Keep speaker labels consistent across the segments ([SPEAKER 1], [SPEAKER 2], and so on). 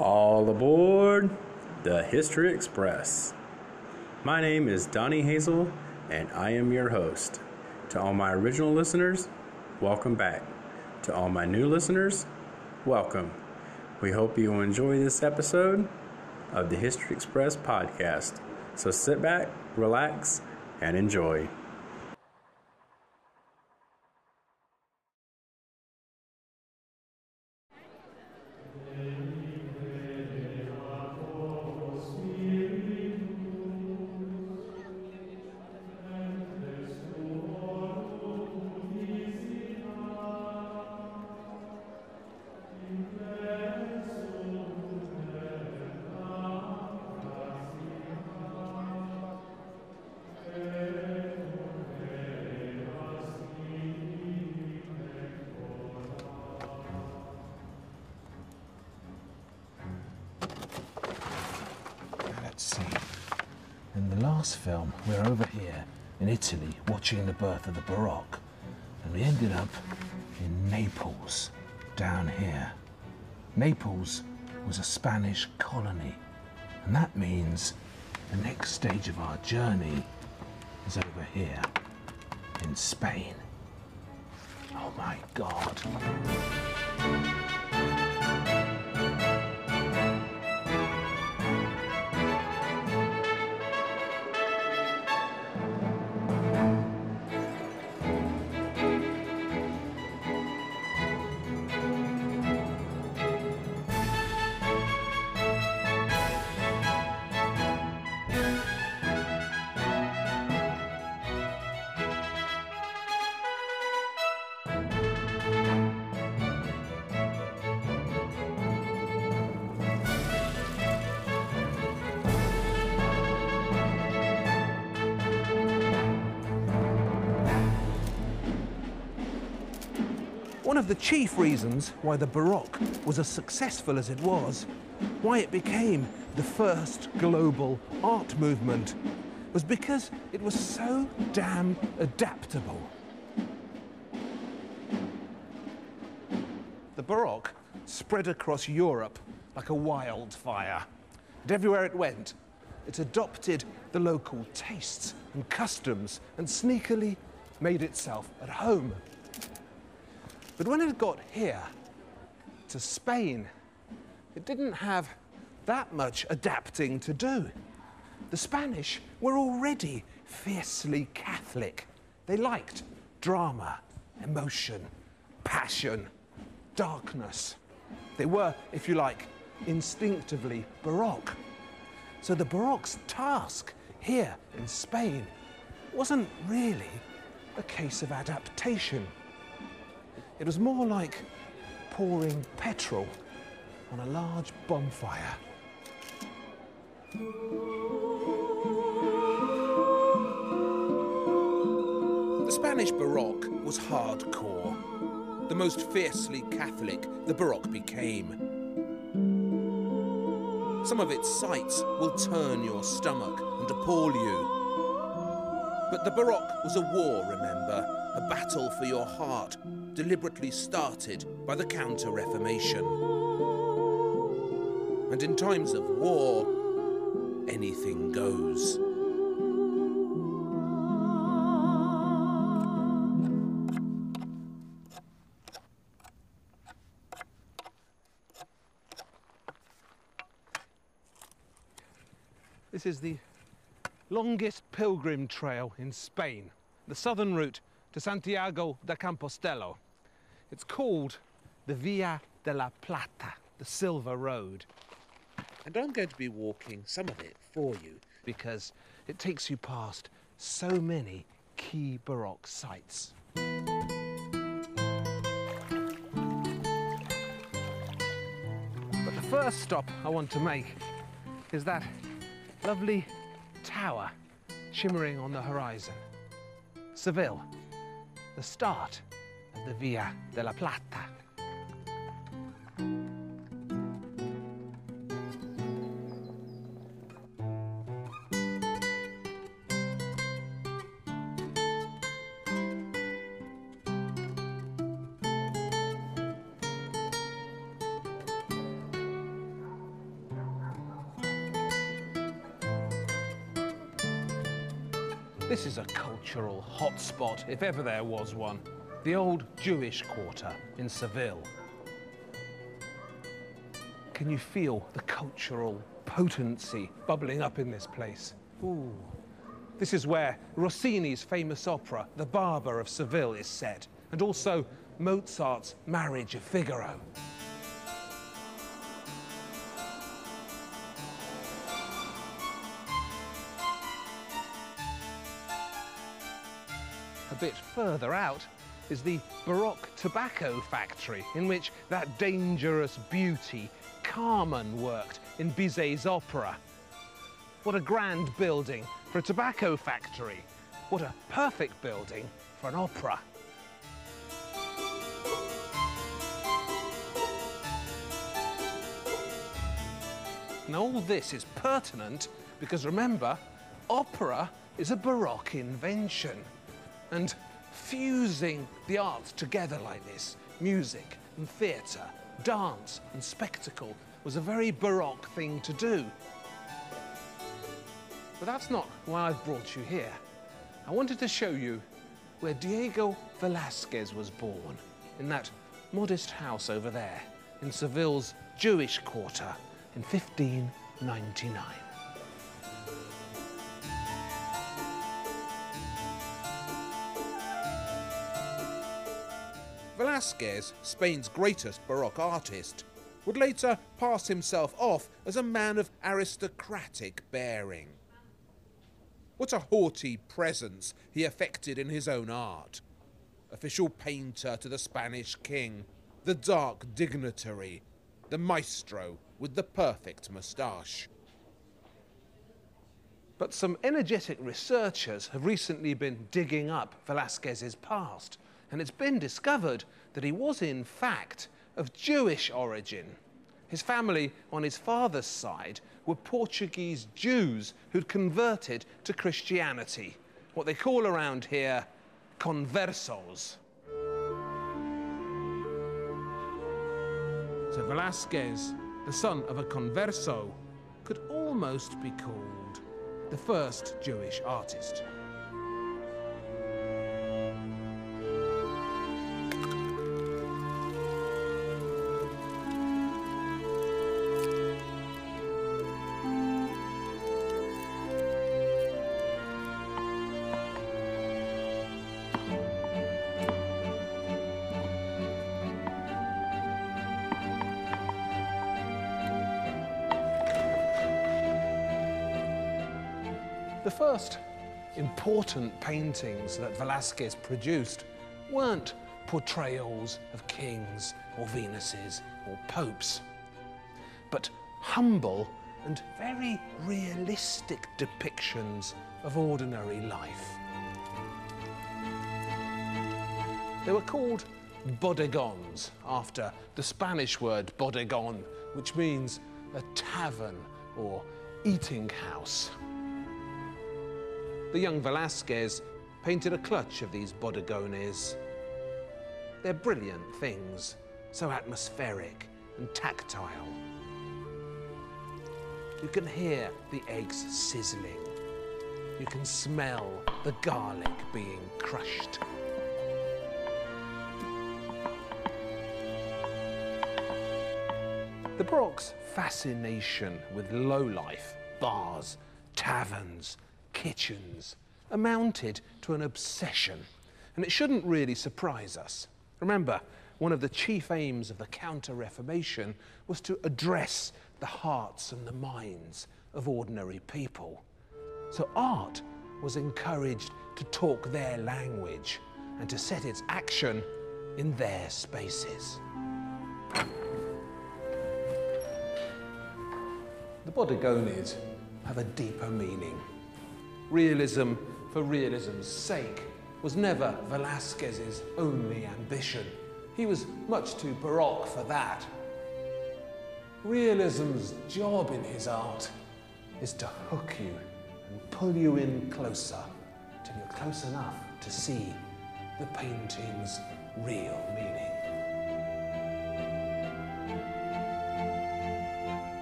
[SPEAKER 1] All aboard the History Express. My name is Donnie Hazel, and I am your host. To all my original listeners, welcome back. To all my new listeners, welcome. We hope you enjoy this episode of the History Express podcast. So sit back, relax, and enjoy.
[SPEAKER 2] Watching the birth of the Baroque. And we ended up in Naples, down here. Naples was a Spanish colony. And that means the next stage of our journey is over here in Spain. Oh my God.
[SPEAKER 3] One of the chief reasons why the Baroque was as successful as it was, why it became the first global art movement, was because it was so damn adaptable. The Baroque spread across Europe like a wildfire. And everywhere it went, it adopted the local tastes and customs and sneakily made itself at home. But when it got here, to Spain, it didn't have that much adapting to do. The Spanish were already fiercely Catholic. They liked drama, emotion, passion, darkness. They were, if you like, instinctively Baroque. So the Baroque's task here in Spain wasn't really a case of adaptation. It was more like pouring petrol on a large bonfire.
[SPEAKER 4] The Spanish Baroque was hardcore. The most fiercely Catholic the Baroque became. Some of its sights will turn your stomach and appall you. But the Baroque was a war, remember, a battle for your heart, deliberately started by the Counter Reformation. And in times of war, anything goes.
[SPEAKER 3] This is the longest pilgrim trail in Spain, the southern route to Santiago de Compostela. It's called the Via de la Plata, the Silver Road,
[SPEAKER 4] And I'm going to be walking some of it for you.
[SPEAKER 3] because it takes you past so many key Baroque sites. But the first stop I want to make is that lovely tower shimmering on the horizon. Seville, the start of the Via de la Plata. Hotspot, if ever there was one. The old Jewish quarter in Seville. Can you feel the cultural potency bubbling up in this place? Ooh. This is where Rossini's famous opera, The Barber of Seville, is set, and also Mozart's Marriage of Figaro. A bit further out is the Baroque tobacco factory in which that dangerous beauty Carmen worked in Bizet's opera. What a grand building for a tobacco factory. What a perfect building for an opera. Now all this is pertinent because remember, opera is a Baroque invention. And fusing the arts together like this, music and theatre, dance and spectacle, was a very Baroque thing to do. But that's not why I've brought you here. I wanted to show you where Diego Velázquez was born, in that modest house over there, in Seville's Jewish quarter in 1599.
[SPEAKER 4] Velázquez, Spain's greatest Baroque artist, would later pass himself off as a man of aristocratic bearing. What a haughty presence he affected in his own art. Official painter to the Spanish king, the dark dignitary, the maestro with the perfect moustache.
[SPEAKER 3] But some energetic researchers have recently been digging up Velázquez's past, and it's been discovered that he was, in fact, of Jewish origin. His family on his father's side were Portuguese Jews who'd converted to Christianity, what they call around here conversos. So Velázquez, the son of a converso, could almost be called the first Jewish artist. Important paintings that Velázquez produced weren't portrayals of kings or Venuses or popes, but humble and very realistic depictions of ordinary life. They were called bodegons after the Spanish word bodegon, which means a tavern or eating house. The young Velázquez painted a clutch of these bodegones. They're brilliant things, so atmospheric and tactile. You can hear the eggs sizzling. You can smell the garlic being crushed. The Baroque's fascination with lowlife, bars, taverns, kitchens amounted to an obsession, and it shouldn't really surprise us. Remember, one of the chief aims of the Counter Reformation was to address the hearts and the minds of ordinary people. So art was encouraged to talk their language and to set its action in their spaces. The Bodegones have a deeper meaning. Realism for realism's sake was never Velázquez's only ambition. He was much too baroque for that. Realism's job in his art is to hook you and pull you in closer till you're close enough to see the painting's real meaning.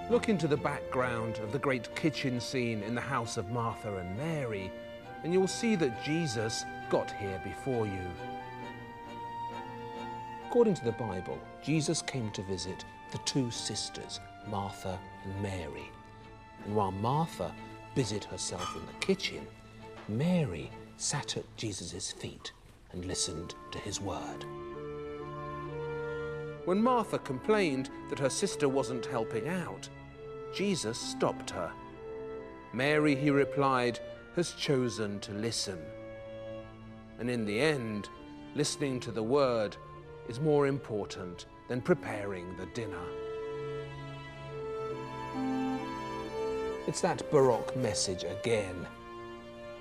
[SPEAKER 3] Look into the background of the great kitchen scene in the house of Martha and Mary, and you'll see that Jesus got here before you. According to the Bible, Jesus came to visit the two sisters, Martha and Mary. And while Martha busied herself in the kitchen, Mary sat at Jesus' feet and listened to his word. When Martha complained that her sister wasn't helping out, Jesus stopped her. Mary, he replied, has chosen to listen. And in the end, listening to the word is more important than preparing the dinner. It's that Baroque message again.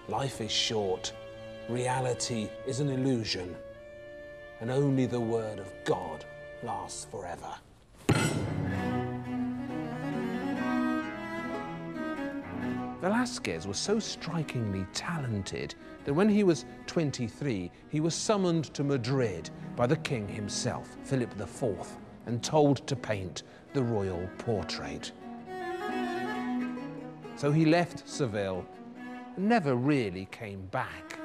[SPEAKER 3] Life is short, reality is an illusion, and only the Word of God lasts forever. Velázquez was so strikingly talented that when he was 23, he was summoned to Madrid by the king himself, Philip IV, and told to paint the royal portrait. So he left Seville and never really came back.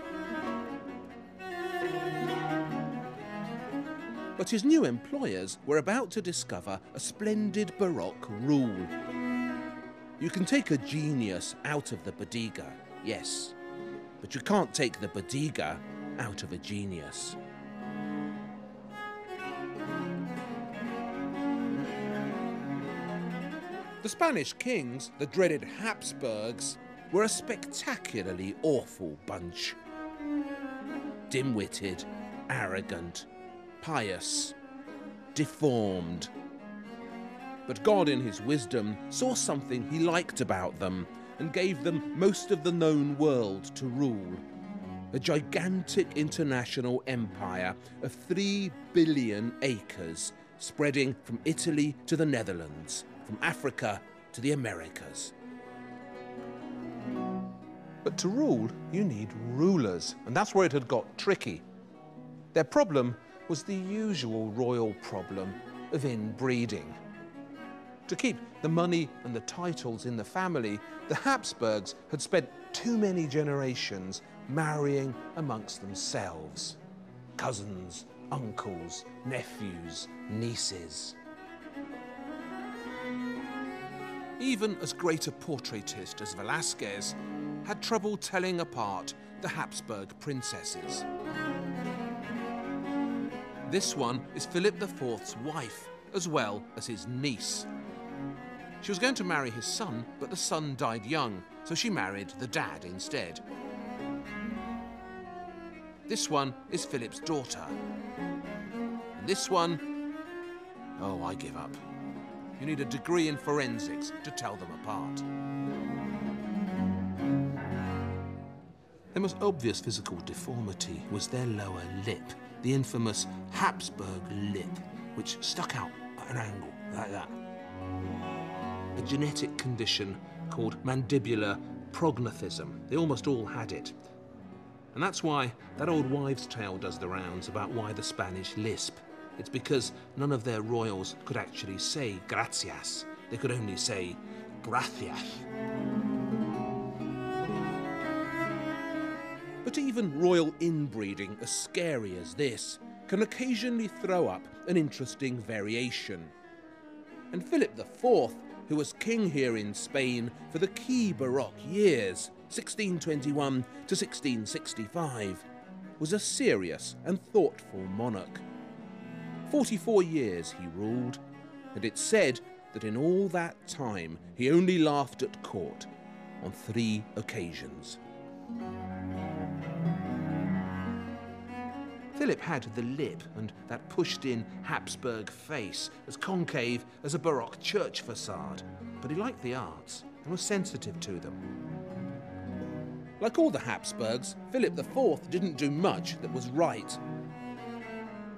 [SPEAKER 4] But his new employers were about to discover a splendid Baroque rule. You can take a genius out of the bodega, yes, but you can't take the bodega out of a genius. The Spanish kings, the dreaded Habsburgs, were a spectacularly awful bunch. Dim witted, arrogant, pious, deformed. But God, in his wisdom, saw something he liked about them and gave them most of the known world to rule. A gigantic international empire of three billion acres, spreading from Italy to the Netherlands, from Africa to the Americas.
[SPEAKER 3] But to rule, you need rulers, and that's where it had got tricky. Their problem was the usual royal problem of inbreeding. To keep the money and the titles in the family, the Habsburgs had spent too many generations marrying amongst themselves cousins, uncles, nephews, nieces. Even as great a portraitist as Velázquez had trouble telling apart the Habsburg princesses. This one is Philip IV's wife, as well as his niece. She was going to marry his son, but the son died young, so she married the dad instead. This one is Philip's daughter. And this one, oh, I give up. You need a degree in forensics to tell them apart. Their most obvious physical deformity was their lower lip, the infamous Habsburg lip, which stuck out at an angle like that. A genetic condition called mandibular prognathism. They almost all had it. And that's why that old wives' tale does the rounds about why the Spanish lisp. It's because none of their royals could actually say gracias. They could only say gracias. But even royal inbreeding, as scary as this, can occasionally throw up an interesting variation. And Philip IV, who was king here in Spain for the key Baroque years, 1621 to 1665, was a serious and thoughtful monarch. 44 years he ruled, and it's said that in all that time he only laughed at court on three occasions. Philip had the lip and that pushed in Habsburg face as concave as a Baroque church facade, but he liked the arts and was sensitive to them. Like all the Habsburgs, Philip IV didn't do much that was right.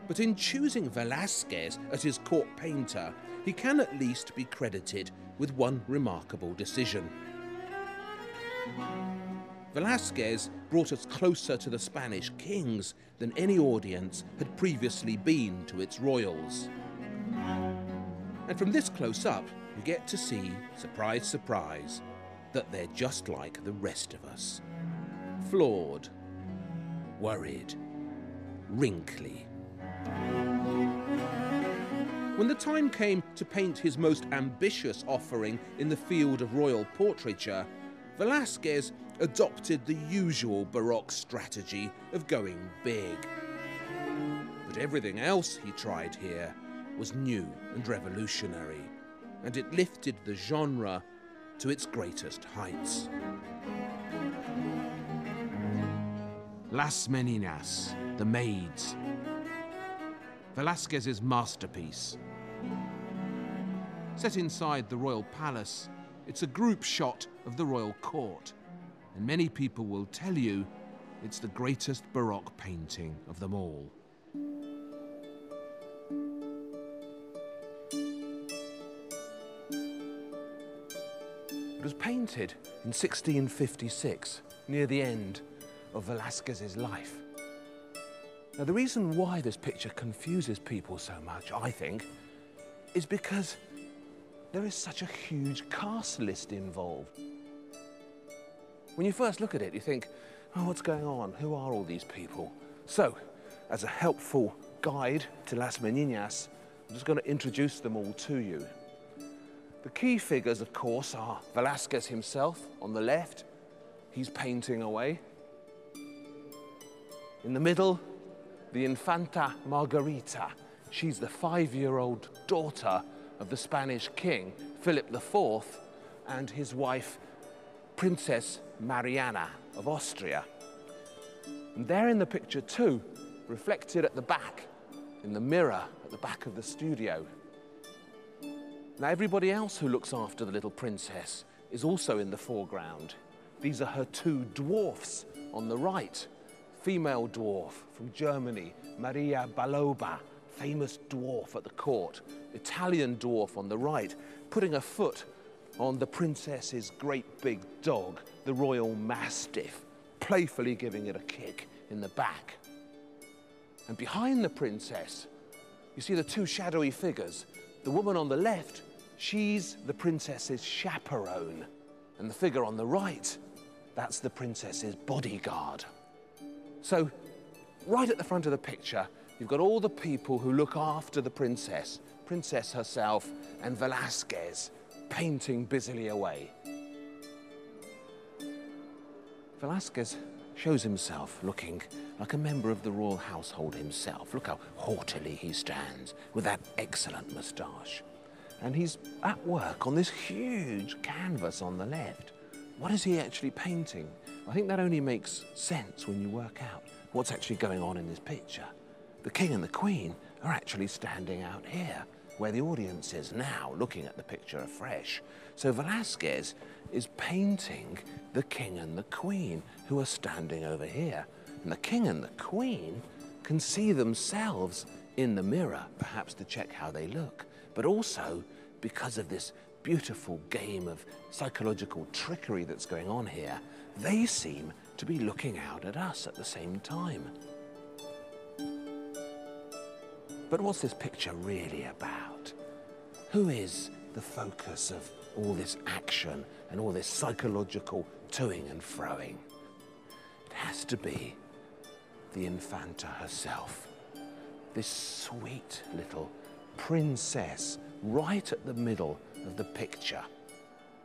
[SPEAKER 3] But in choosing Velázquez as his court painter, he can at least be credited with one remarkable decision. Velázquez brought us closer to the Spanish kings than any audience had previously been to its royals. And from this close up, you get to see, surprise, surprise, that they're just like the rest of us.
[SPEAKER 4] flawed, worried, wrinkly. When the time came to paint his most ambitious offering in the field of royal portraiture, Velázquez adopted the usual Baroque strategy of going big. But everything else he tried here was new and revolutionary, and it lifted the genre to its greatest heights. Las Meninas, The Maids. Velázquez's masterpiece. Set inside the royal palace, it's a group shot of the royal court, and many people will tell you it's the greatest Baroque painting of them all.
[SPEAKER 3] It was painted in 1656, near the end of Velázquez's life. Now, the reason why this picture confuses people so much, I think, is because there is such a huge cast list involved. When you first look at it, you think, oh, what's going on? Who are all these people? So, as a helpful guide to Las Meninas, I'm just going to introduce them all to you. The key figures, of course, are Velázquez himself on the left. He's painting away. In the middle, the Infanta Margarita. She's the five-year-old daughter of the Spanish king, Philip IV, and his wife, Princess Mariana of Austria. And there in the picture too, reflected at the back, in the mirror at the back of the studio. Now everybody else who looks after the little princess is also in the foreground. These are her two dwarfs on the right. Female dwarf from Germany, Maria Barbola, famous dwarf at the court. Italian dwarf on the right, putting a foot on the princess's great big dog, the royal mastiff, playfully giving it a kick in the back. And behind the princess, you see the two shadowy figures. The woman on the left, she's the princess's chaperone. And the figure on the right, that's the princess's bodyguard. So, right at the front of the picture, you've got all the people who look after the princess, princess herself, and Velázquez painting busily away. Velázquez shows himself looking like a member of the royal household himself. Look how haughtily he stands with that excellent moustache. And he's at work on this huge canvas on the left. What is he actually painting? I think that only makes sense when you work out what's actually going on in this picture. The king and the queen are actually standing out here, where the audience is now, looking at the picture afresh. So Velázquez is painting the king and the queen, who are standing over here. And the king and the queen can see themselves in the mirror, perhaps to check how they look, but also because of this beautiful game of psychological trickery that's going on here, they seem to be looking out at us at the same time. But what's this picture really about? Who is the focus of all this action and all this psychological toing and froing? It has to be the Infanta herself. This sweet little princess right at the middle of the picture.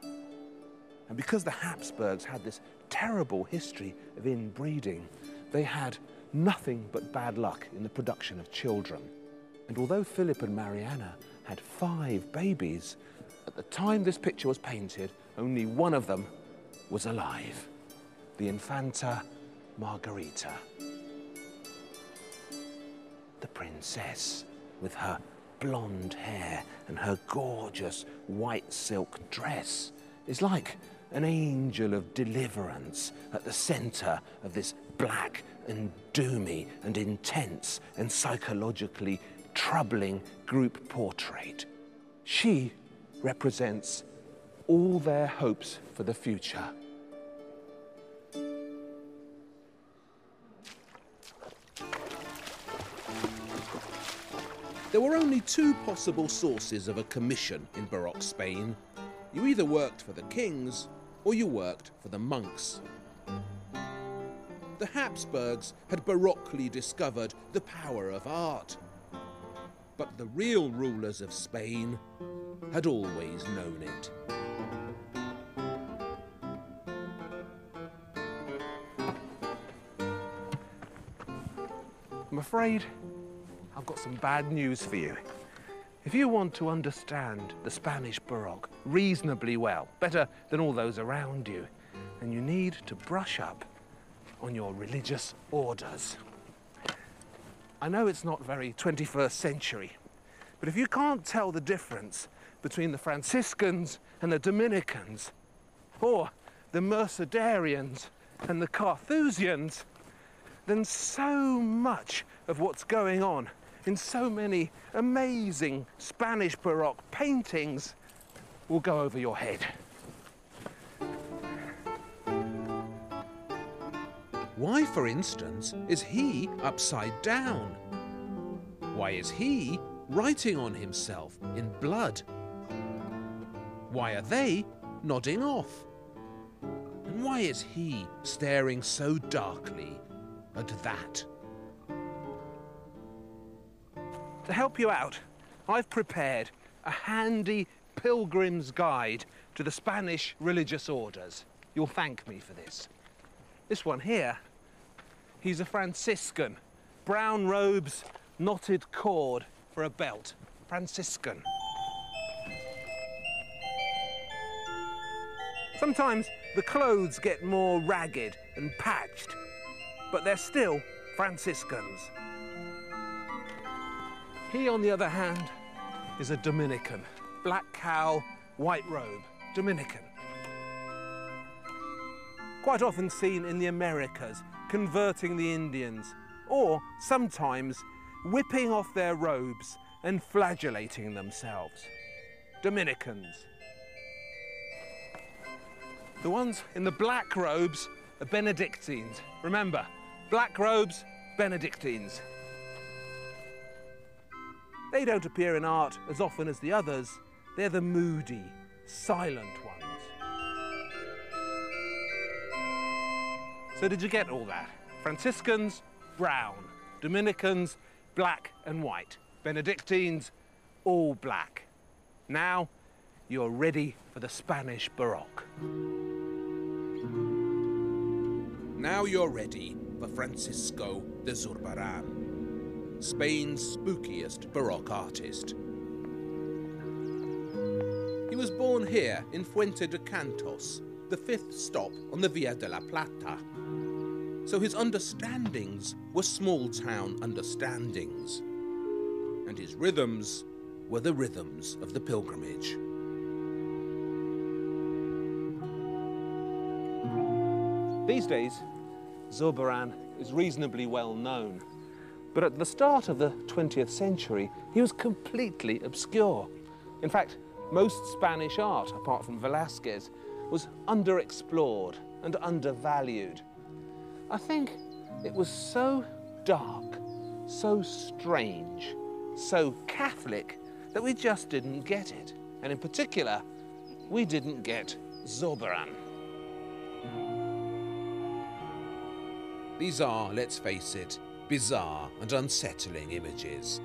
[SPEAKER 3] And because the Habsburgs had this terrible history of inbreeding, they had nothing but bad luck in the production of children. And although Philip and Mariana had five babies, at the time this picture was painted, only one of them was alive the Infanta Margarita. The princess, with her blonde hair and her gorgeous white silk dress, is like an angel of deliverance at the center of this black and doomy and intense and psychologically troubling group portrait. She represents all their hopes for the future.
[SPEAKER 4] There were only two possible sources of a commission in Baroque Spain. You either worked for the kings or you worked for the monks. the Habsburgs had baroquely discovered the power of art. But the real rulers of Spain had always known it.
[SPEAKER 3] I'm afraid I've got some bad news for you. If you want to understand the Spanish Baroque reasonably well, better than all those around you, then you need to brush up on your religious orders. I know it's not very 21st century, but if you can't tell the difference between the Franciscans and the Dominicans, or the Mercedarians and the Carthusians, then so much of what's going on in so many amazing Spanish Baroque paintings will go over your head.
[SPEAKER 4] Why, for instance, is he upside down? Why is he writing on himself in blood? Why are they nodding off? And why is he staring so darkly at that?
[SPEAKER 3] To help you out, I've prepared a handy pilgrim's guide to the Spanish religious orders. You'll thank me for this. This one here, he's a Franciscan. Brown robes, knotted cord for a belt. Franciscan. Sometimes the clothes get more ragged and patched, but they're still Franciscans. He, on the other hand, is a Dominican. Black cowl, white robe, Dominican. Quite often seen in the Americas, converting the Indians, or sometimes whipping off their robes and flagellating themselves. Dominicans. The ones in the black robes are Benedictines. Remember, black robes, Benedictines. They don't appear in art as often as the others. They're the moody, silent ones. So did you get all that? Franciscans, brown. Dominicans, black and white. Benedictines, all black. Now, you're ready for the Spanish Baroque.
[SPEAKER 4] Now you're ready for Francisco de Zurbarán, Spain's spookiest Baroque artist. He was born here in Fuente de Cantos, the fifth stop on the Via de la Plata. So his understandings were small town understandings, and his rhythms were the rhythms of the pilgrimage.
[SPEAKER 3] These days, Zurbarán is reasonably well known. But at the start of the 20th century, he was completely obscure. In fact, most Spanish art, apart from Velázquez, was underexplored and undervalued. I think it was so dark, so strange, so Catholic that we just didn't get it. And in particular, we didn't get Zurbarán.
[SPEAKER 4] These are, let's face it, bizarre and unsettling images.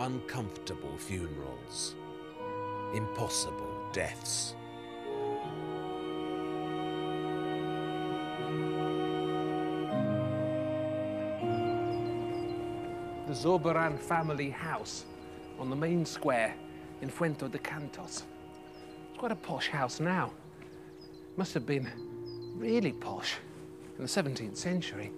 [SPEAKER 4] Uncomfortable funerals. Impossible deaths.
[SPEAKER 3] The Zurbarán family house on the main square in Fuente de Cantos. It's quite a posh house now. Must have been really posh in the 17th century.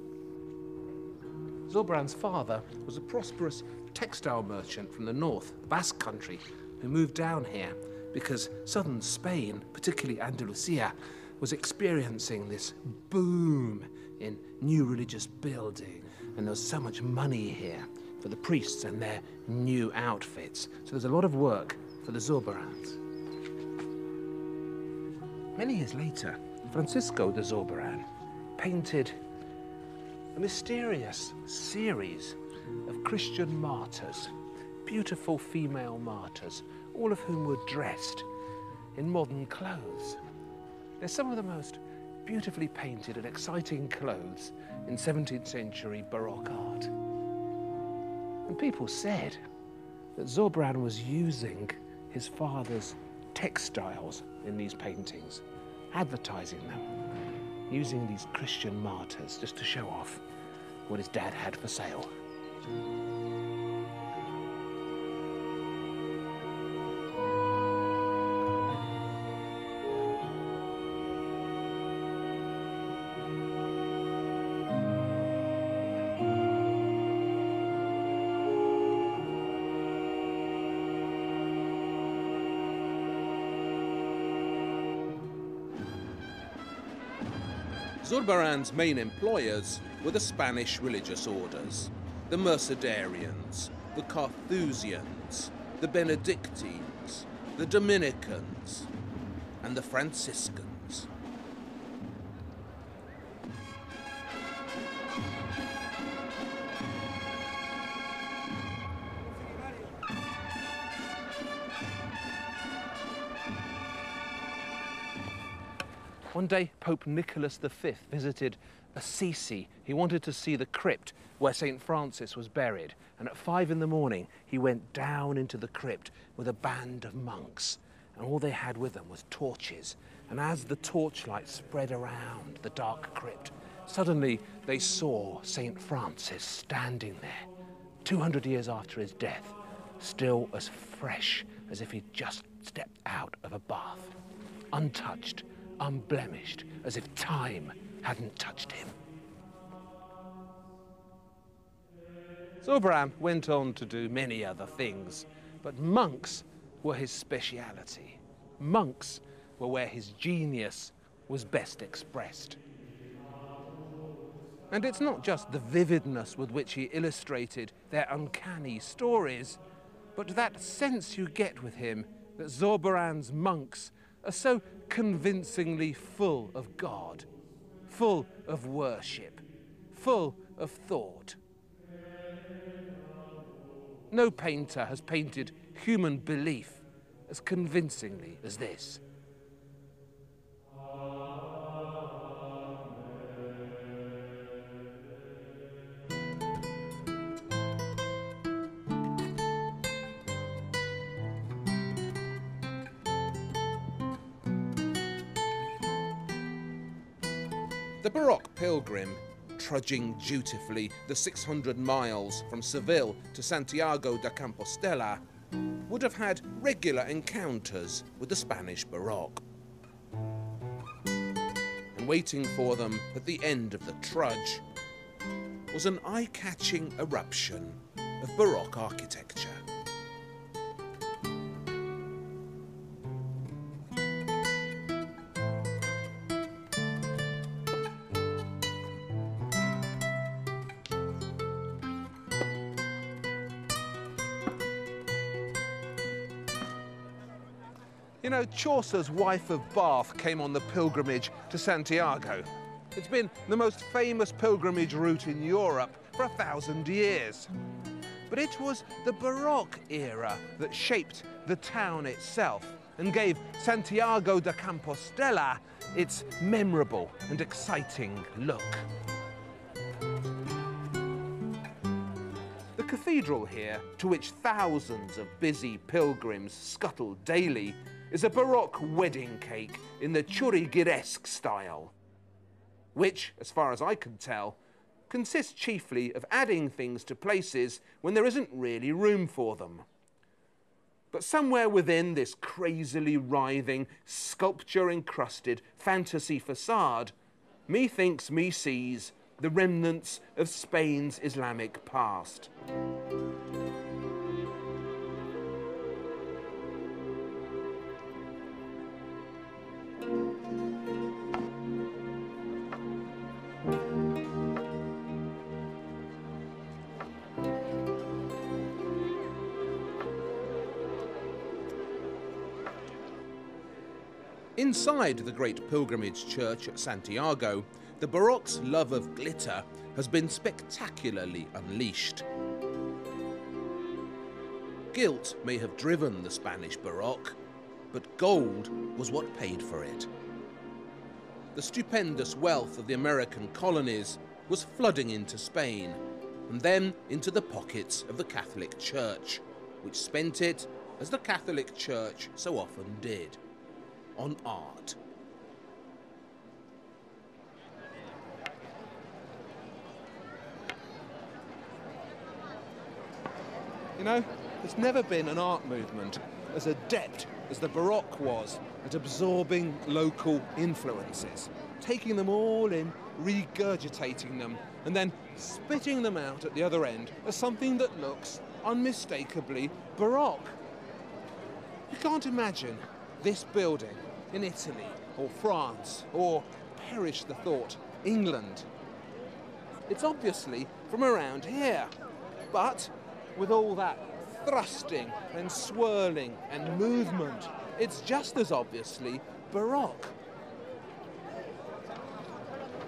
[SPEAKER 3] Zurbarán's father was a prosperous textile merchant from the north, Basque country, who moved down here because southern Spain, particularly Andalusia, was experiencing this boom in new religious building. And there was so much money here for the priests and their new outfits. So there's a lot of work for the Zurbaráns. Many years later, Francisco de Zurbarán painted a mysterious series of Christian martyrs, beautiful female martyrs, all of whom were dressed in modern clothes. They're some of the most beautifully painted and exciting clothes in 17th century Baroque art. And people said that Zurbarán was using his father's textiles in these paintings, advertising them, using these Christian martyrs just to show off what his dad had for sale.
[SPEAKER 4] Zurbarán's main employers were the Spanish religious orders, the Mercedarians, the Carthusians, the Benedictines, the Dominicans, and the Franciscans.
[SPEAKER 3] One day, Pope Nicholas V visited Assisi. He wanted to see the crypt where St. Francis was buried. And at five in the morning, he went down into the crypt with a band of monks. And all they had with them was torches. And as the torchlight spread around the dark crypt, suddenly they saw St. Francis standing there, 200 years after his death, still as fresh as if he'd just stepped out of a bath, untouched unblemished, as if time hadn't touched him. Zurbarán went on to do many other things, but monks were his speciality. Monks were where his genius was best expressed. And it's not just the vividness with which he illustrated their uncanny stories, but that sense you get with him that Zurbarán's monks are so convincingly full of God, full of worship, full of thought. No painter has painted human belief as convincingly as this.
[SPEAKER 4] Pilgrim, trudging dutifully the 600 miles from Seville to Santiago de Compostela, would have had regular encounters with the Spanish Baroque. And waiting for them at the end of the trudge was an eye catching eruption of Baroque architecture.
[SPEAKER 3] You know, Chaucer's Wife of Bath came on the pilgrimage to Santiago. It's been the most famous pilgrimage route in Europe for a thousand years. But it was the Baroque era that shaped the town itself and gave Santiago de Compostela its memorable and exciting look. The cathedral here, to which thousands of busy pilgrims scuttle daily, is a Baroque wedding cake in the Churrigueresque style, which, as far as I can tell, consists chiefly of adding things to places when there isn't really room for them. But somewhere within this crazily writhing, sculpture encrusted fantasy facade, methinks me sees the remnants of Spain's Islamic past.
[SPEAKER 4] Inside the great pilgrimage church at Santiago, the Baroque's love of glitter has been spectacularly unleashed. Gilt may have driven the Spanish Baroque, but gold was what paid for it. the stupendous wealth of the American colonies was flooding into Spain and then into the pockets of the Catholic Church, which spent it, as the Catholic Church so often did, on art.
[SPEAKER 3] You know, there's never been an art movement as adept as the Baroque was at absorbing local influences, taking them all in, regurgitating them, and then spitting them out at the other end as something that looks unmistakably Baroque. You can't imagine this building in Italy or France or, perish the thought, England. It's obviously from around here, but with all that thrusting and swirling and movement, it's just as obviously Baroque.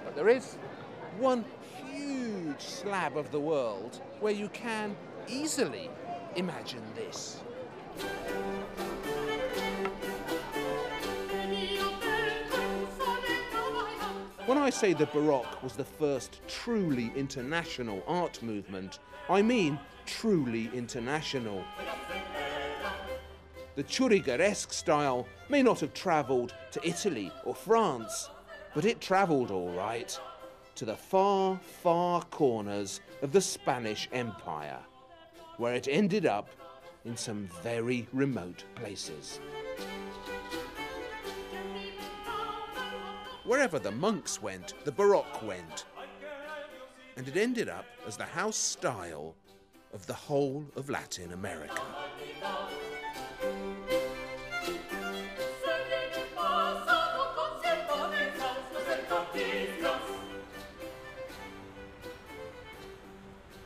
[SPEAKER 3] But there is one huge slab of the world where you can easily imagine this. When I say the Baroque was the first truly international art movement, I mean truly international. The Churrigueresque style may not have travelled to Italy or France, but it travelled all right to the far, far corners of the Spanish Empire, where it ended up in some very remote places. Wherever the monks went, the Baroque went. And it ended up as the house style of the whole of Latin America.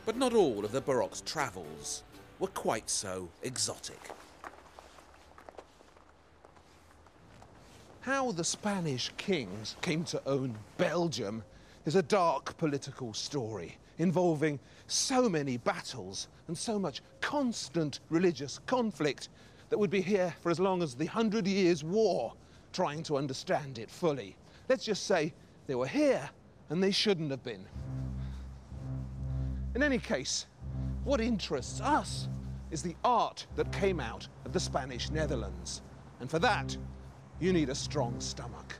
[SPEAKER 3] But not all of the Baroque's travels were quite so exotic. How the Spanish kings came to own Belgium is a dark political story involving so many battles and so much constant religious conflict that would be here for as long as the Hundred Years' War trying to understand it fully. Let's just say they were here and they shouldn't have been. In any case, what interests us is the art that came out of the Spanish Netherlands. And for that, you need a strong stomach.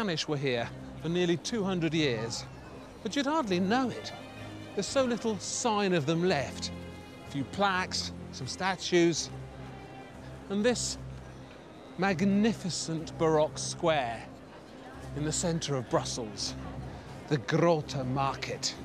[SPEAKER 3] Spanish were here for nearly 200 years, but you'd hardly know it. There's so little sign of them left. A few plaques, some statues, and this magnificent Baroque square in the centre of Brussels, the Grote Markt.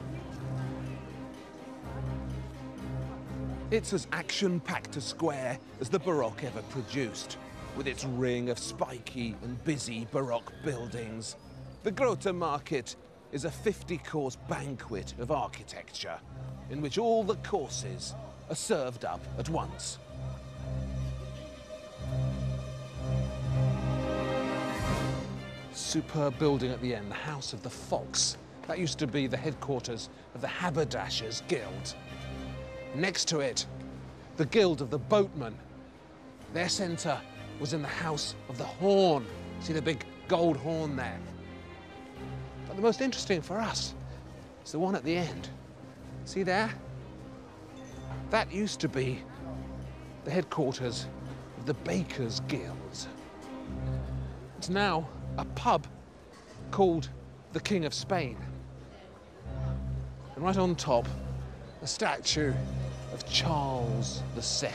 [SPEAKER 3] It's as action-packed a square as the Baroque ever produced with its ring of spiky and busy Baroque buildings. The Grote Markt is a 50-course banquet of architecture in which all the courses are served up at once. Superb building at the end, the House of the Fox. That used to be the headquarters of the Haberdashers Guild. Next to it, the Guild of the Boatmen. Their centre was in the House of the Horn. See the big gold horn there? But the most interesting for us is the one at the end. See there? That used to be the headquarters of the Bakers Guild. It's now a pub called the King of Spain. And right on top, a statue of Charles II.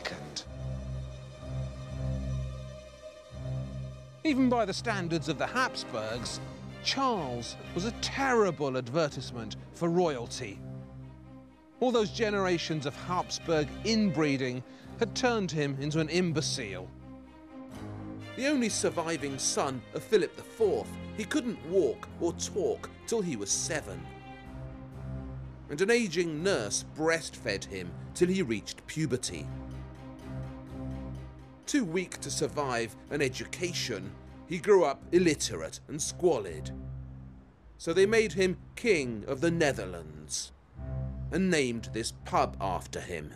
[SPEAKER 3] Even by the standards of the Habsburgs, Charles was a terrible advertisement for royalty. All those generations of Habsburg inbreeding had turned him into an imbecile.
[SPEAKER 4] the only surviving son of Philip IV, he couldn't walk or talk till he was seven. And an aging nurse breastfed him till he reached puberty. Too weak to survive an education, he grew up illiterate and squalid. So they made him King of the Netherlands and named this pub after him.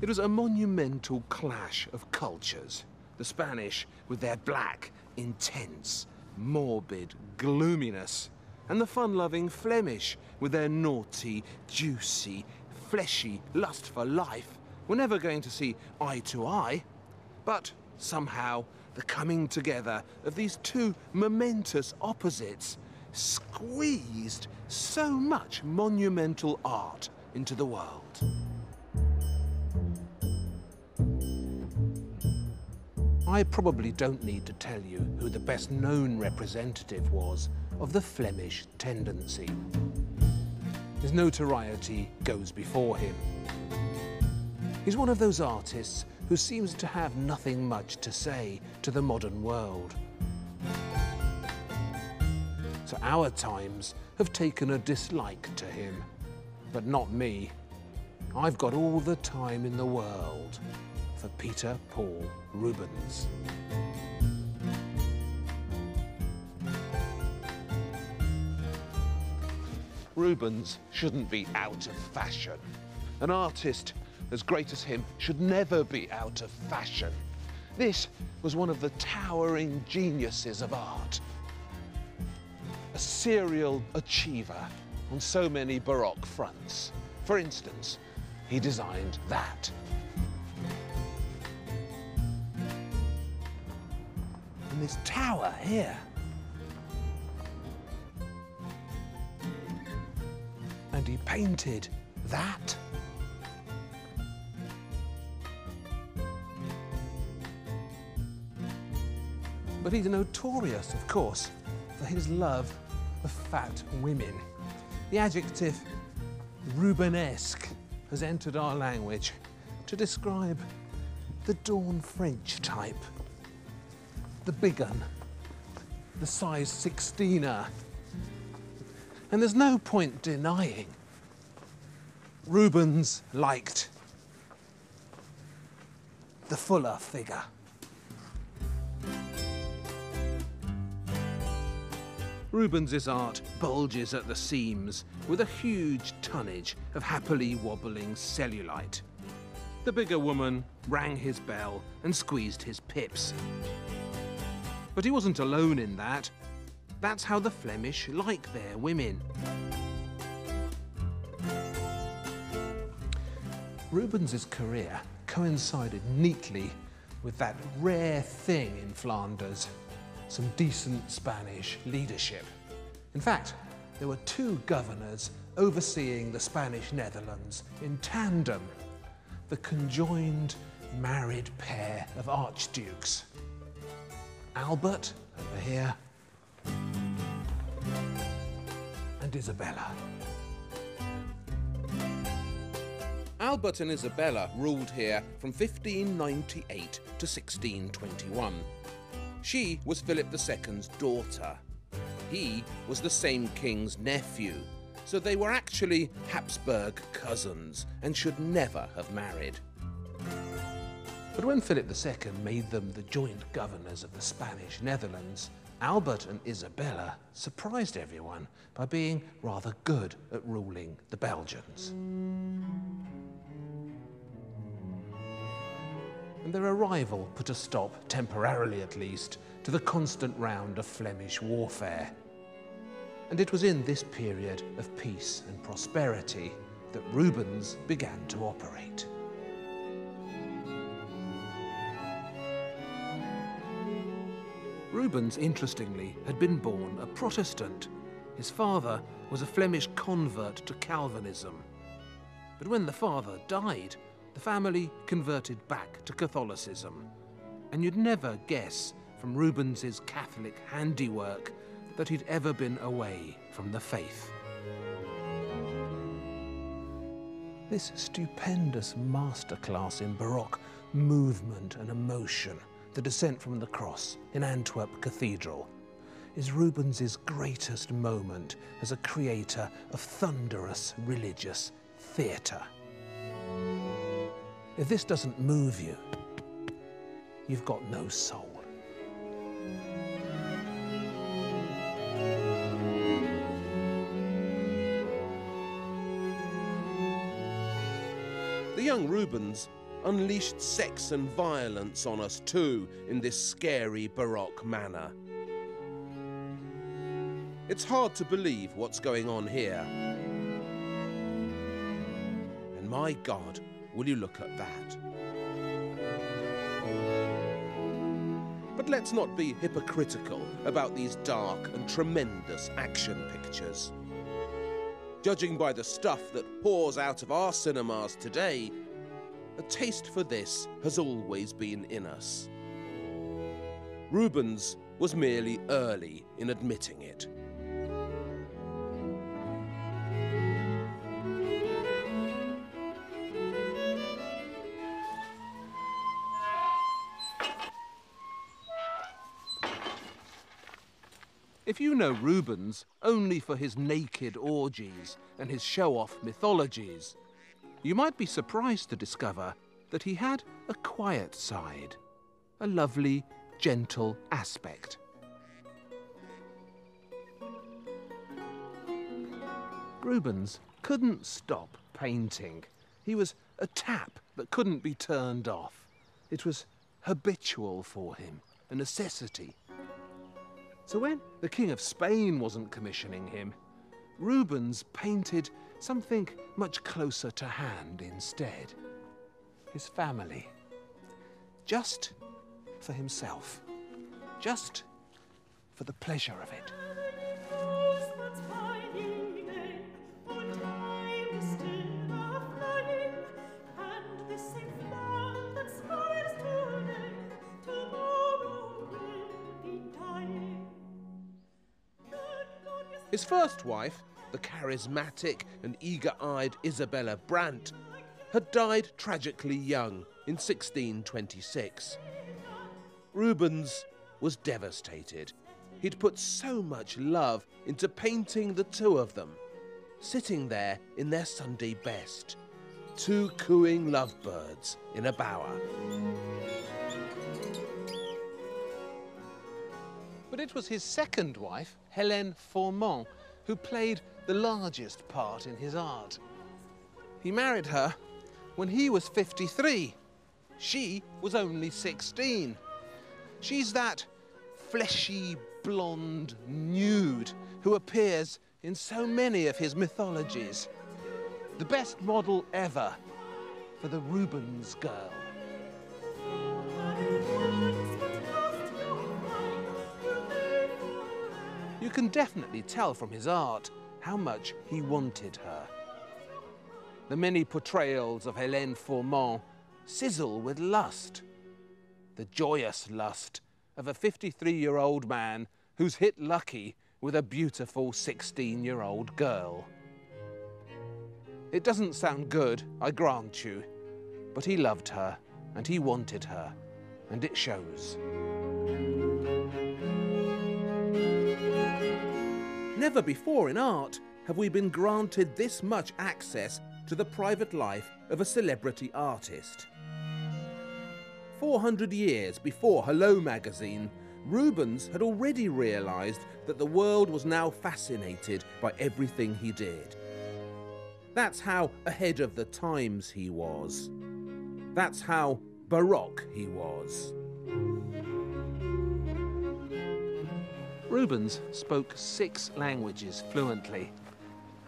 [SPEAKER 3] It was a monumental clash of cultures. The Spanish with their black, intense, morbid gloominess, and the fun loving Flemish with their naughty, juicy, fleshy lust for life were never going to see eye to eye. But somehow, the coming together of these two momentous opposites squeezed so much monumental art into the world. I probably don't need to tell you who the best known representative was of the Flemish tendency. His notoriety goes before him. He's one of those artists who seems to have nothing much to say to the modern world. So our times have taken a dislike to him, but not me. I've got all the time in the world for Peter Paul Rubens. Rubens shouldn't be out of fashion. An artist as great as him should never be out of fashion. This was one of the towering geniuses of art. A serial achiever on so many Baroque fronts. For instance, he designed that. And this tower here. And he painted that. But he's notorious, of course, for his love of fat women. The adjective Rubenesque has entered our language to describe the Dawn French type. The big un, the size 16er. And there's no point denying Rubens liked the fuller figure. Rubens's art bulges at the seams with a huge tonnage of happily wobbling cellulite. The bigger woman rang his bell and squeezed his pips. But he wasn't alone in that. That's how the Flemish like their women. Rubens's career coincided neatly with that rare thing in Flanders some decent Spanish leadership. In fact, there were two governors overseeing the Spanish Netherlands in tandem, the conjoined married pair of archdukes. Albert, over here, and Isabella.
[SPEAKER 4] Albert and Isabella ruled here from 1598 to 1621. She was Philip II's daughter. He was the same king's nephew, so they were actually Habsburg cousins and should never have married.
[SPEAKER 3] But when Philip II made them the joint governors of the Spanish Netherlands, Albert and Isabella surprised everyone by being rather good at ruling the Belgians. And their arrival put a stop, temporarily at least, to the constant round of Flemish warfare. And it was in this period of peace and prosperity that Rubens began to operate. Rubens, interestingly, had been born a Protestant. His father was a Flemish convert to Calvinism. But when the father died, the family converted back to Catholicism. And you'd never guess from Rubens's Catholic handiwork that he'd ever been away from the faith. This stupendous masterclass in Baroque movement and emotion, the descent from the cross in Antwerp Cathedral, is Rubens's greatest moment as a creator of thunderous religious theatre. If this doesn't move you, you've got no soul.
[SPEAKER 4] The young Rubens unleashed sex and violence on us too in this scary Baroque manner. It's hard to believe what's going on here. And my God, will you look at that? But let's not be hypocritical about these dark and tremendous action pictures. Judging by the stuff that pours out of our cinemas today, a taste for this has always been in us. Rubens was merely early in admitting it.
[SPEAKER 3] If you know Rubens only for his naked orgies and his show off mythologies, you might be surprised to discover that he had a quiet side, a lovely, gentle aspect. Rubens couldn't stop painting. He was a tap that couldn't be turned off. It was habitual for him, a necessity. So when the King of Spain wasn't commissioning him, Rubens painted something much closer to hand instead. His family. Just for himself. Just for the pleasure of it.
[SPEAKER 4] His first wife, the charismatic and eager eyed Isabella Brant, had died tragically young in 1626. Rubens was devastated. He'd put so much love into painting the two of them, sitting there in their Sunday best, two cooing lovebirds in a bower.
[SPEAKER 3] But it was his second wife, Helene Fourment, who played the largest part in his art. He married her when he was 53. She was only 16. She's that fleshy, blonde nude who appears in so many of his mythologies. The best model ever for the Rubens girl. You can definitely tell from his art how much he wanted her. The many portrayals of Helene Fourment sizzle with lust. The joyous lust of a 53 year old man who's hit lucky with a beautiful 16 year old girl. It doesn't sound good, I grant you, but he loved her and he wanted her, and it shows.
[SPEAKER 4] Never before in art have we been granted this much access to the private life of a celebrity artist. 400 years before Hello magazine, Rubens had already realised that the world was now fascinated by everything he did. That's how ahead of the times he was. That's how Baroque he was.
[SPEAKER 3] Rubens spoke six languages fluently,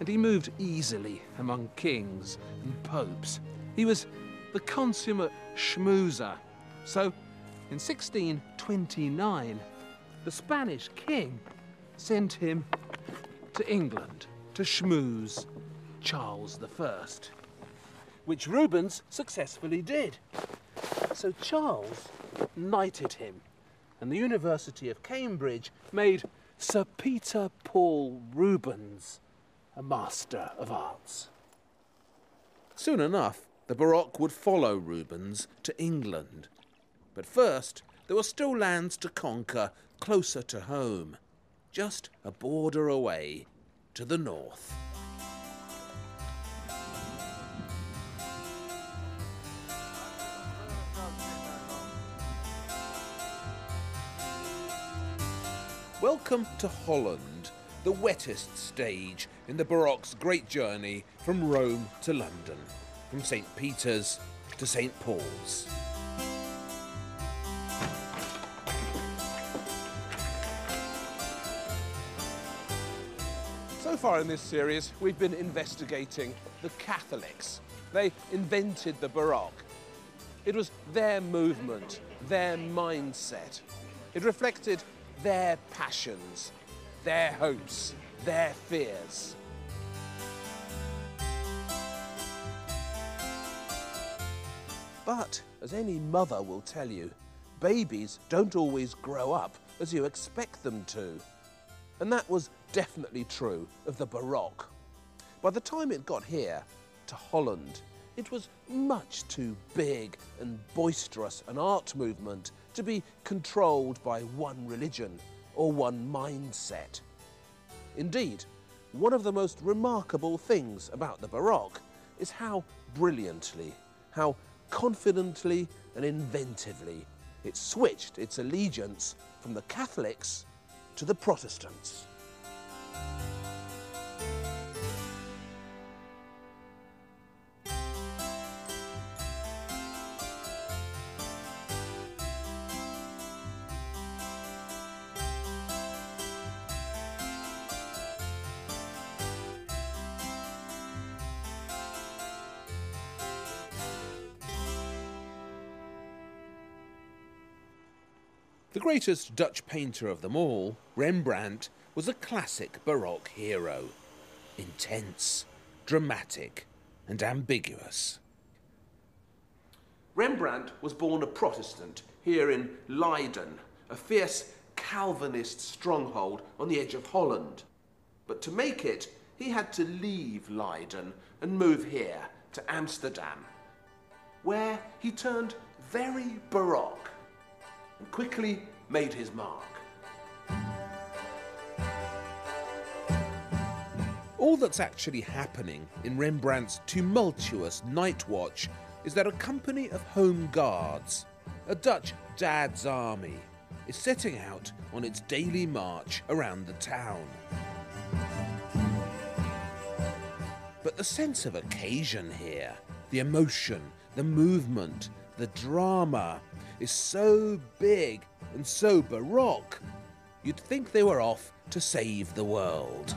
[SPEAKER 3] and he moved easily among kings and popes. He was the consummate schmoozer. So, in 1629, the Spanish king sent him to England to schmooze Charles I, which Rubens successfully did. So Charles knighted him, and the University of Cambridge made Sir Peter Paul Rubens a Master of Arts.
[SPEAKER 4] Soon enough, the Baroque would follow Rubens to England. But first, there were still lands to conquer closer to home, just a border away to the north. Welcome to Holland, the wettest stage in the Baroque's great journey from Rome to London, from St. Peter's to St. Paul's.
[SPEAKER 3] So far in this series, we've been investigating the Catholics. They invented the Baroque. It was their movement, their mindset. It reflected their passions, their hopes, their fears. But, as any mother will tell you, babies don't always grow up as you expect them to. And that was definitely true of the Baroque. By the time it got here, to Holland, it was much too big and boisterous an art movement to be controlled by one religion or one mindset. Indeed, one of the most remarkable things about the Baroque is how brilliantly, how confidently and inventively it switched its allegiance from the Catholics to the Protestants.
[SPEAKER 4] Greatest Dutch painter of them all, Rembrandt, was a classic Baroque hero. Intense, dramatic, and ambiguous.
[SPEAKER 3] Rembrandt was born a Protestant here in Leiden, a fierce Calvinist stronghold on the edge of Holland. But to make it, he had to leave Leiden and move here to Amsterdam, where he turned very Baroque and quickly made his mark.
[SPEAKER 4] All that's actually happening in Rembrandt's tumultuous night watch is that a company of home guards, a Dutch dad's army, is setting out on its daily march around the town. But the sense of occasion here, the emotion, the movement, the drama, is so big and so baroque, you'd think they were off to save the world.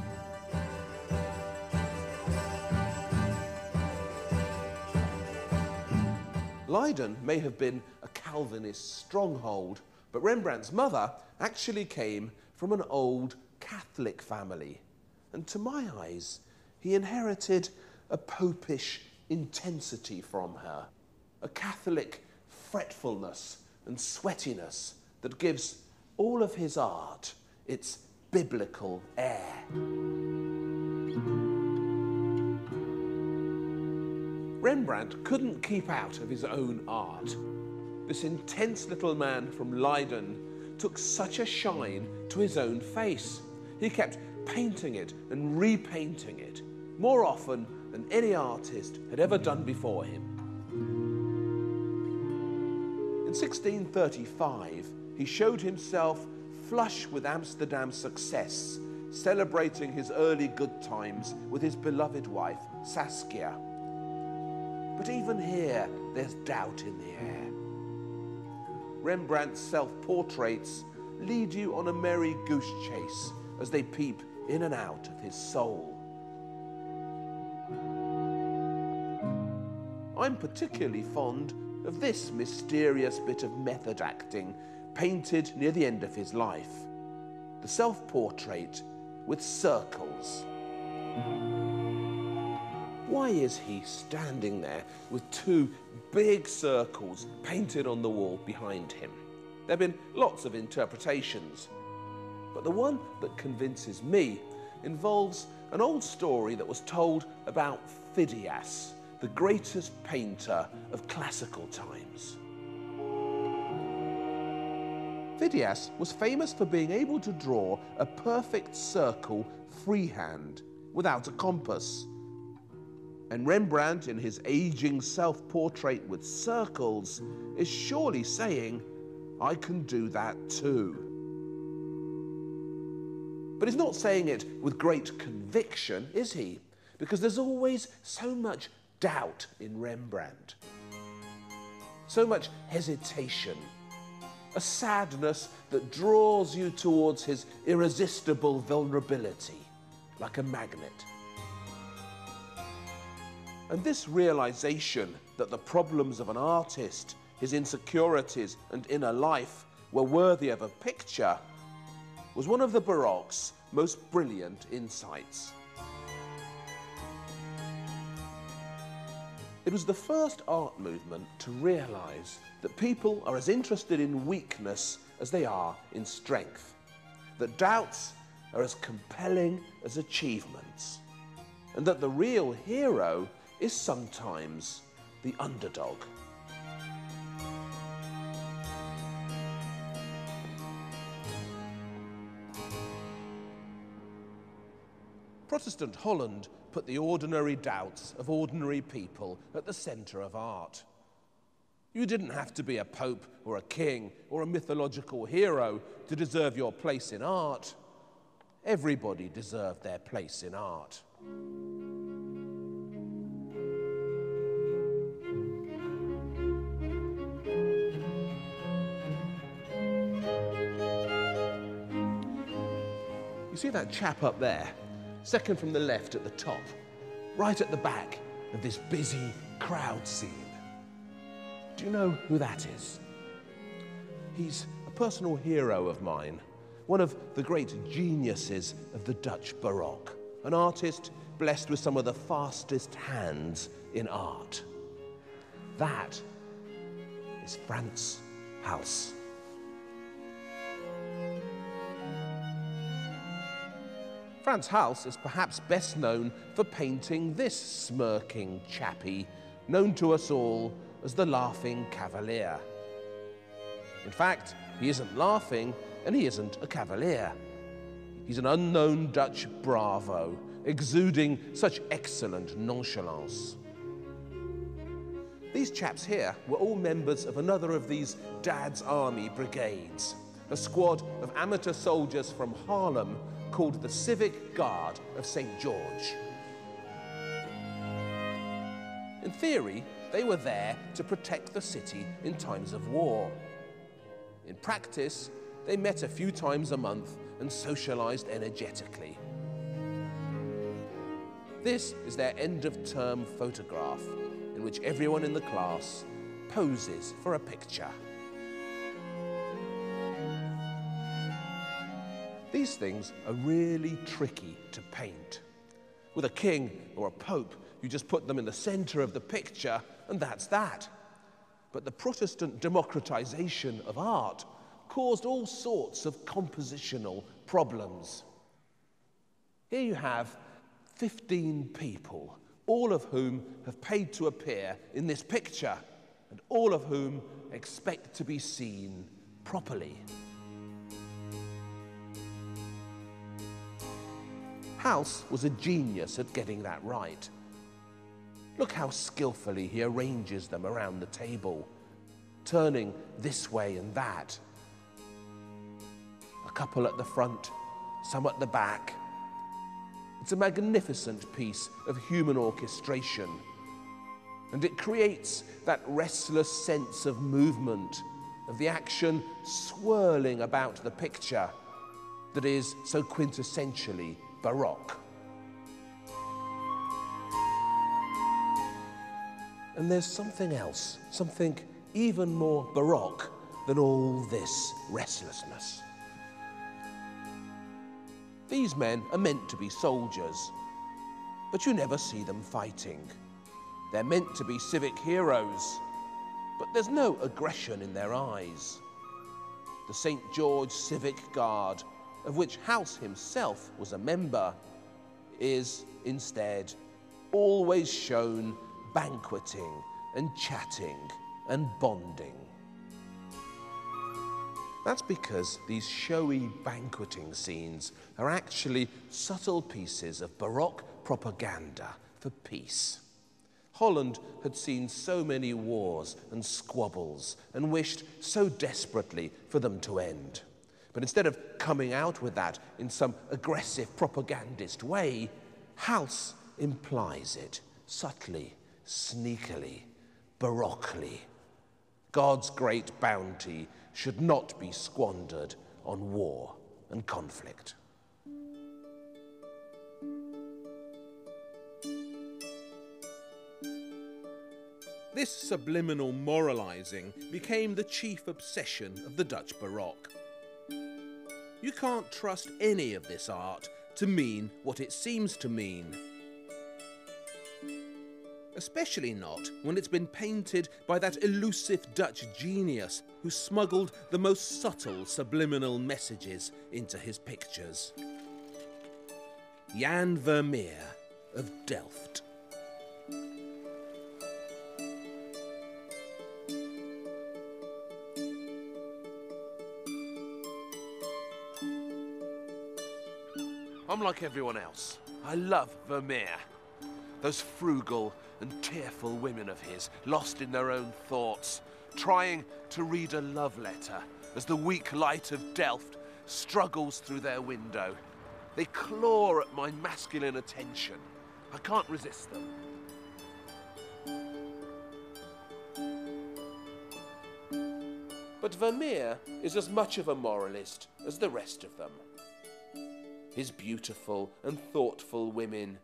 [SPEAKER 3] Leiden may have been a Calvinist stronghold, but Rembrandt's mother actually came from an old Catholic family. And to my eyes, he inherited a popish intensity from her, a Catholic fretfulness and sweatiness that gives all of his art its biblical air. Rembrandt couldn't keep out of his own art. This intense little man from Leiden took such a shine to his own face. He kept painting it and repainting it more often than any artist had ever done before him. In 1635, he showed himself flush with Amsterdam's success, celebrating his early good times with his beloved wife, Saskia. But even here, there's doubt in the air. Rembrandt's self portraits lead you on a merry goose chase as they peep in and out of his soul. I'm particularly fond of this mysterious bit of method acting painted near the end of his life the self portrait with circles. Why is he standing there with two big circles painted on the wall behind him? There have been lots of interpretations, but the one that convinces me involves an old story that was told about Phidias, the greatest painter of classical times. Phidias was famous for being able to draw a perfect circle freehand without a compass. And Rembrandt, in his aging self portrait with circles, is surely saying, I can do that too. But he's not saying it with great conviction, is he? Because there's always so much doubt in Rembrandt, so much hesitation, a sadness that draws you towards his irresistible vulnerability like a magnet. And this realization that the problems of an artist, his insecurities and inner life were worthy of a picture was one of the Baroque's most brilliant insights. It was the first art movement to realize that people are as interested in weakness as they are in strength, that doubts are as compelling as achievements, and that the real hero is sometimes the underdog. Protestant Holland put the ordinary doubts of ordinary people at the centre of art. You didn't have to be a pope or a king or a mythological hero to deserve your place in art. Everybody deserved their place in art. You see that chap up there? Second from the left at the top, right at the back of this busy crowd scene. Do you know who that is? He's a personal hero of mine, one of the great geniuses of the Dutch Baroque, an artist blessed with some of the fastest hands in art. That is Frans Hals. Frans Hals is perhaps best known for painting this smirking chappie, known to us all as the Laughing Cavalier. In fact, he isn't laughing and he isn't a cavalier. He's an unknown Dutch bravo, exuding such excellent nonchalance. These chaps here were all members of another of these Dad's Army brigades, a squad of amateur soldiers from Haarlem called the Civic Guard of St. George. In theory, they were there to protect the city in times of war. In practice, they met a few times a month and socialized energetically. This is their end of term photograph, in which everyone in the class poses for a picture. These things are really tricky to paint. With a king or a pope, you just put them in the center of the picture, and that's that. But the Protestant democratization of art caused all sorts of compositional problems. Here you have 15 people, all of whom have paid to appear in this picture, and all of whom expect to be seen properly. Hals was a genius at getting that right. Look how skillfully he arranges them around the table, turning this way and that. A couple at the front, some at the back. It's a magnificent piece of human orchestration, and it creates that restless sense of movement, of the action swirling about the picture that is so quintessentially Baroque. And there's something else, something even more Baroque than all this restlessness. These men are meant to be soldiers, but you never see them fighting. They're meant to be civic heroes, but there's no aggression in their eyes. The St. George Civic Guard of which Hals himself was a member, is instead always shown banqueting and chatting and bonding. That's because these showy banqueting scenes are actually subtle pieces of Baroque propaganda for peace. Holland had seen so many wars and squabbles and wished so desperately for them to end. But instead of coming out with that in some aggressive propagandist way, Hals implies it subtly, sneakily, baroquely. God's great bounty should not be squandered on war and conflict.
[SPEAKER 4] This subliminal moralizing became the chief obsession of the Dutch Baroque. You can't trust any of this art to mean what it seems to mean. Especially not when it's been painted by that elusive Dutch genius who smuggled the most subtle subliminal messages into his pictures. Jan Vermeer of Delft.
[SPEAKER 3] I'm like everyone else. I love Vermeer. Those frugal and tearful women of his, lost in their own thoughts, trying to read a love letter as the weak light of Delft struggles through their window. They claw at my masculine attention. I can't resist them. But Vermeer is as much of a moralist as the rest of them his beautiful and thoughtful women,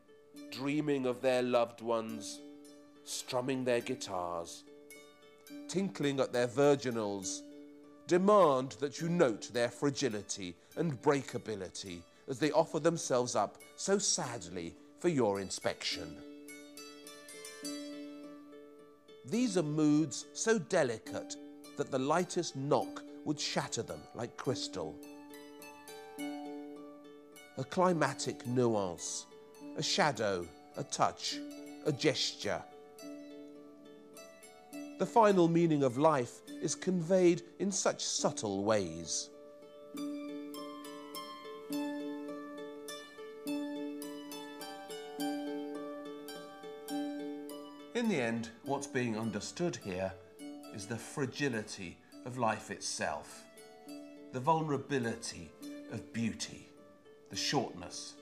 [SPEAKER 3] dreaming of their loved ones, strumming their guitars, tinkling at their virginals, demand that you note their fragility and breakability as they offer themselves up so sadly for your inspection. These are moods so delicate that the lightest knock would shatter them like crystal a climatic nuance, a shadow, a touch, a gesture. The final meaning of life is conveyed in such subtle ways. In the end, what's being understood here is the fragility of life itself, the vulnerability of beauty the shortness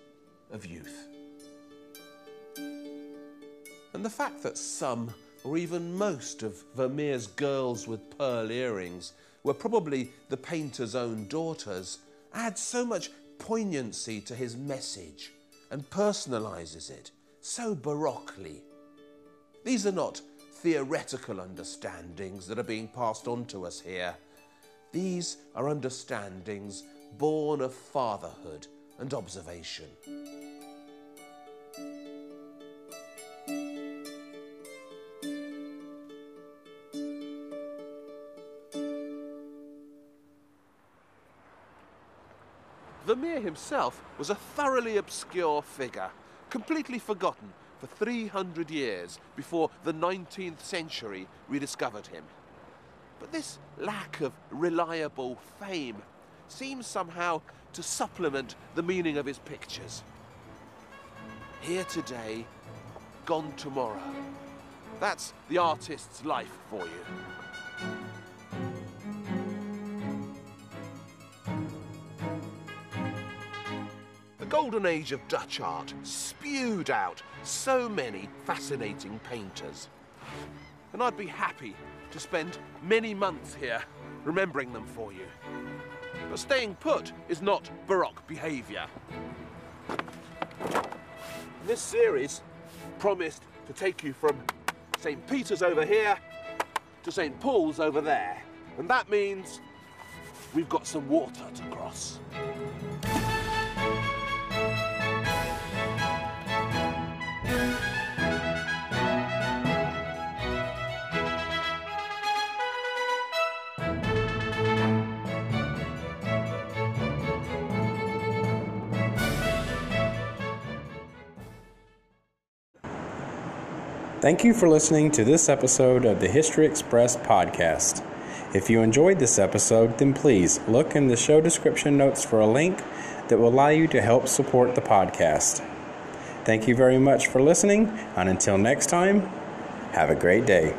[SPEAKER 3] of youth. And the fact that some, or even most, of Vermeer's girls with pearl earrings were probably the painter's own daughters adds so much poignancy to his message and personalises it so baroquely. These are not theoretical understandings that are being passed on to us here. These are understandings born of fatherhood and observation. Vermeer himself was a thoroughly obscure figure, completely forgotten for 300 years before the 19th century rediscovered him. But this lack of reliable fame seems somehow to supplement the meaning of his pictures. Here today, gone tomorrow. That's the artist's life for you. The golden age of Dutch art spewed out so many fascinating painters. And I'd be happy to spend many months here remembering them for you. But staying put is not Baroque behaviour. This series promised to take you from St. Peter's over here to St. Paul's over there. And that means we've got some water to cross.
[SPEAKER 1] Thank you for listening to this episode of the History Express podcast. If you enjoyed this episode, then please look in the show description notes for a link that will allow you to help support the podcast. Thank you very much for listening, and until next time, have a great day.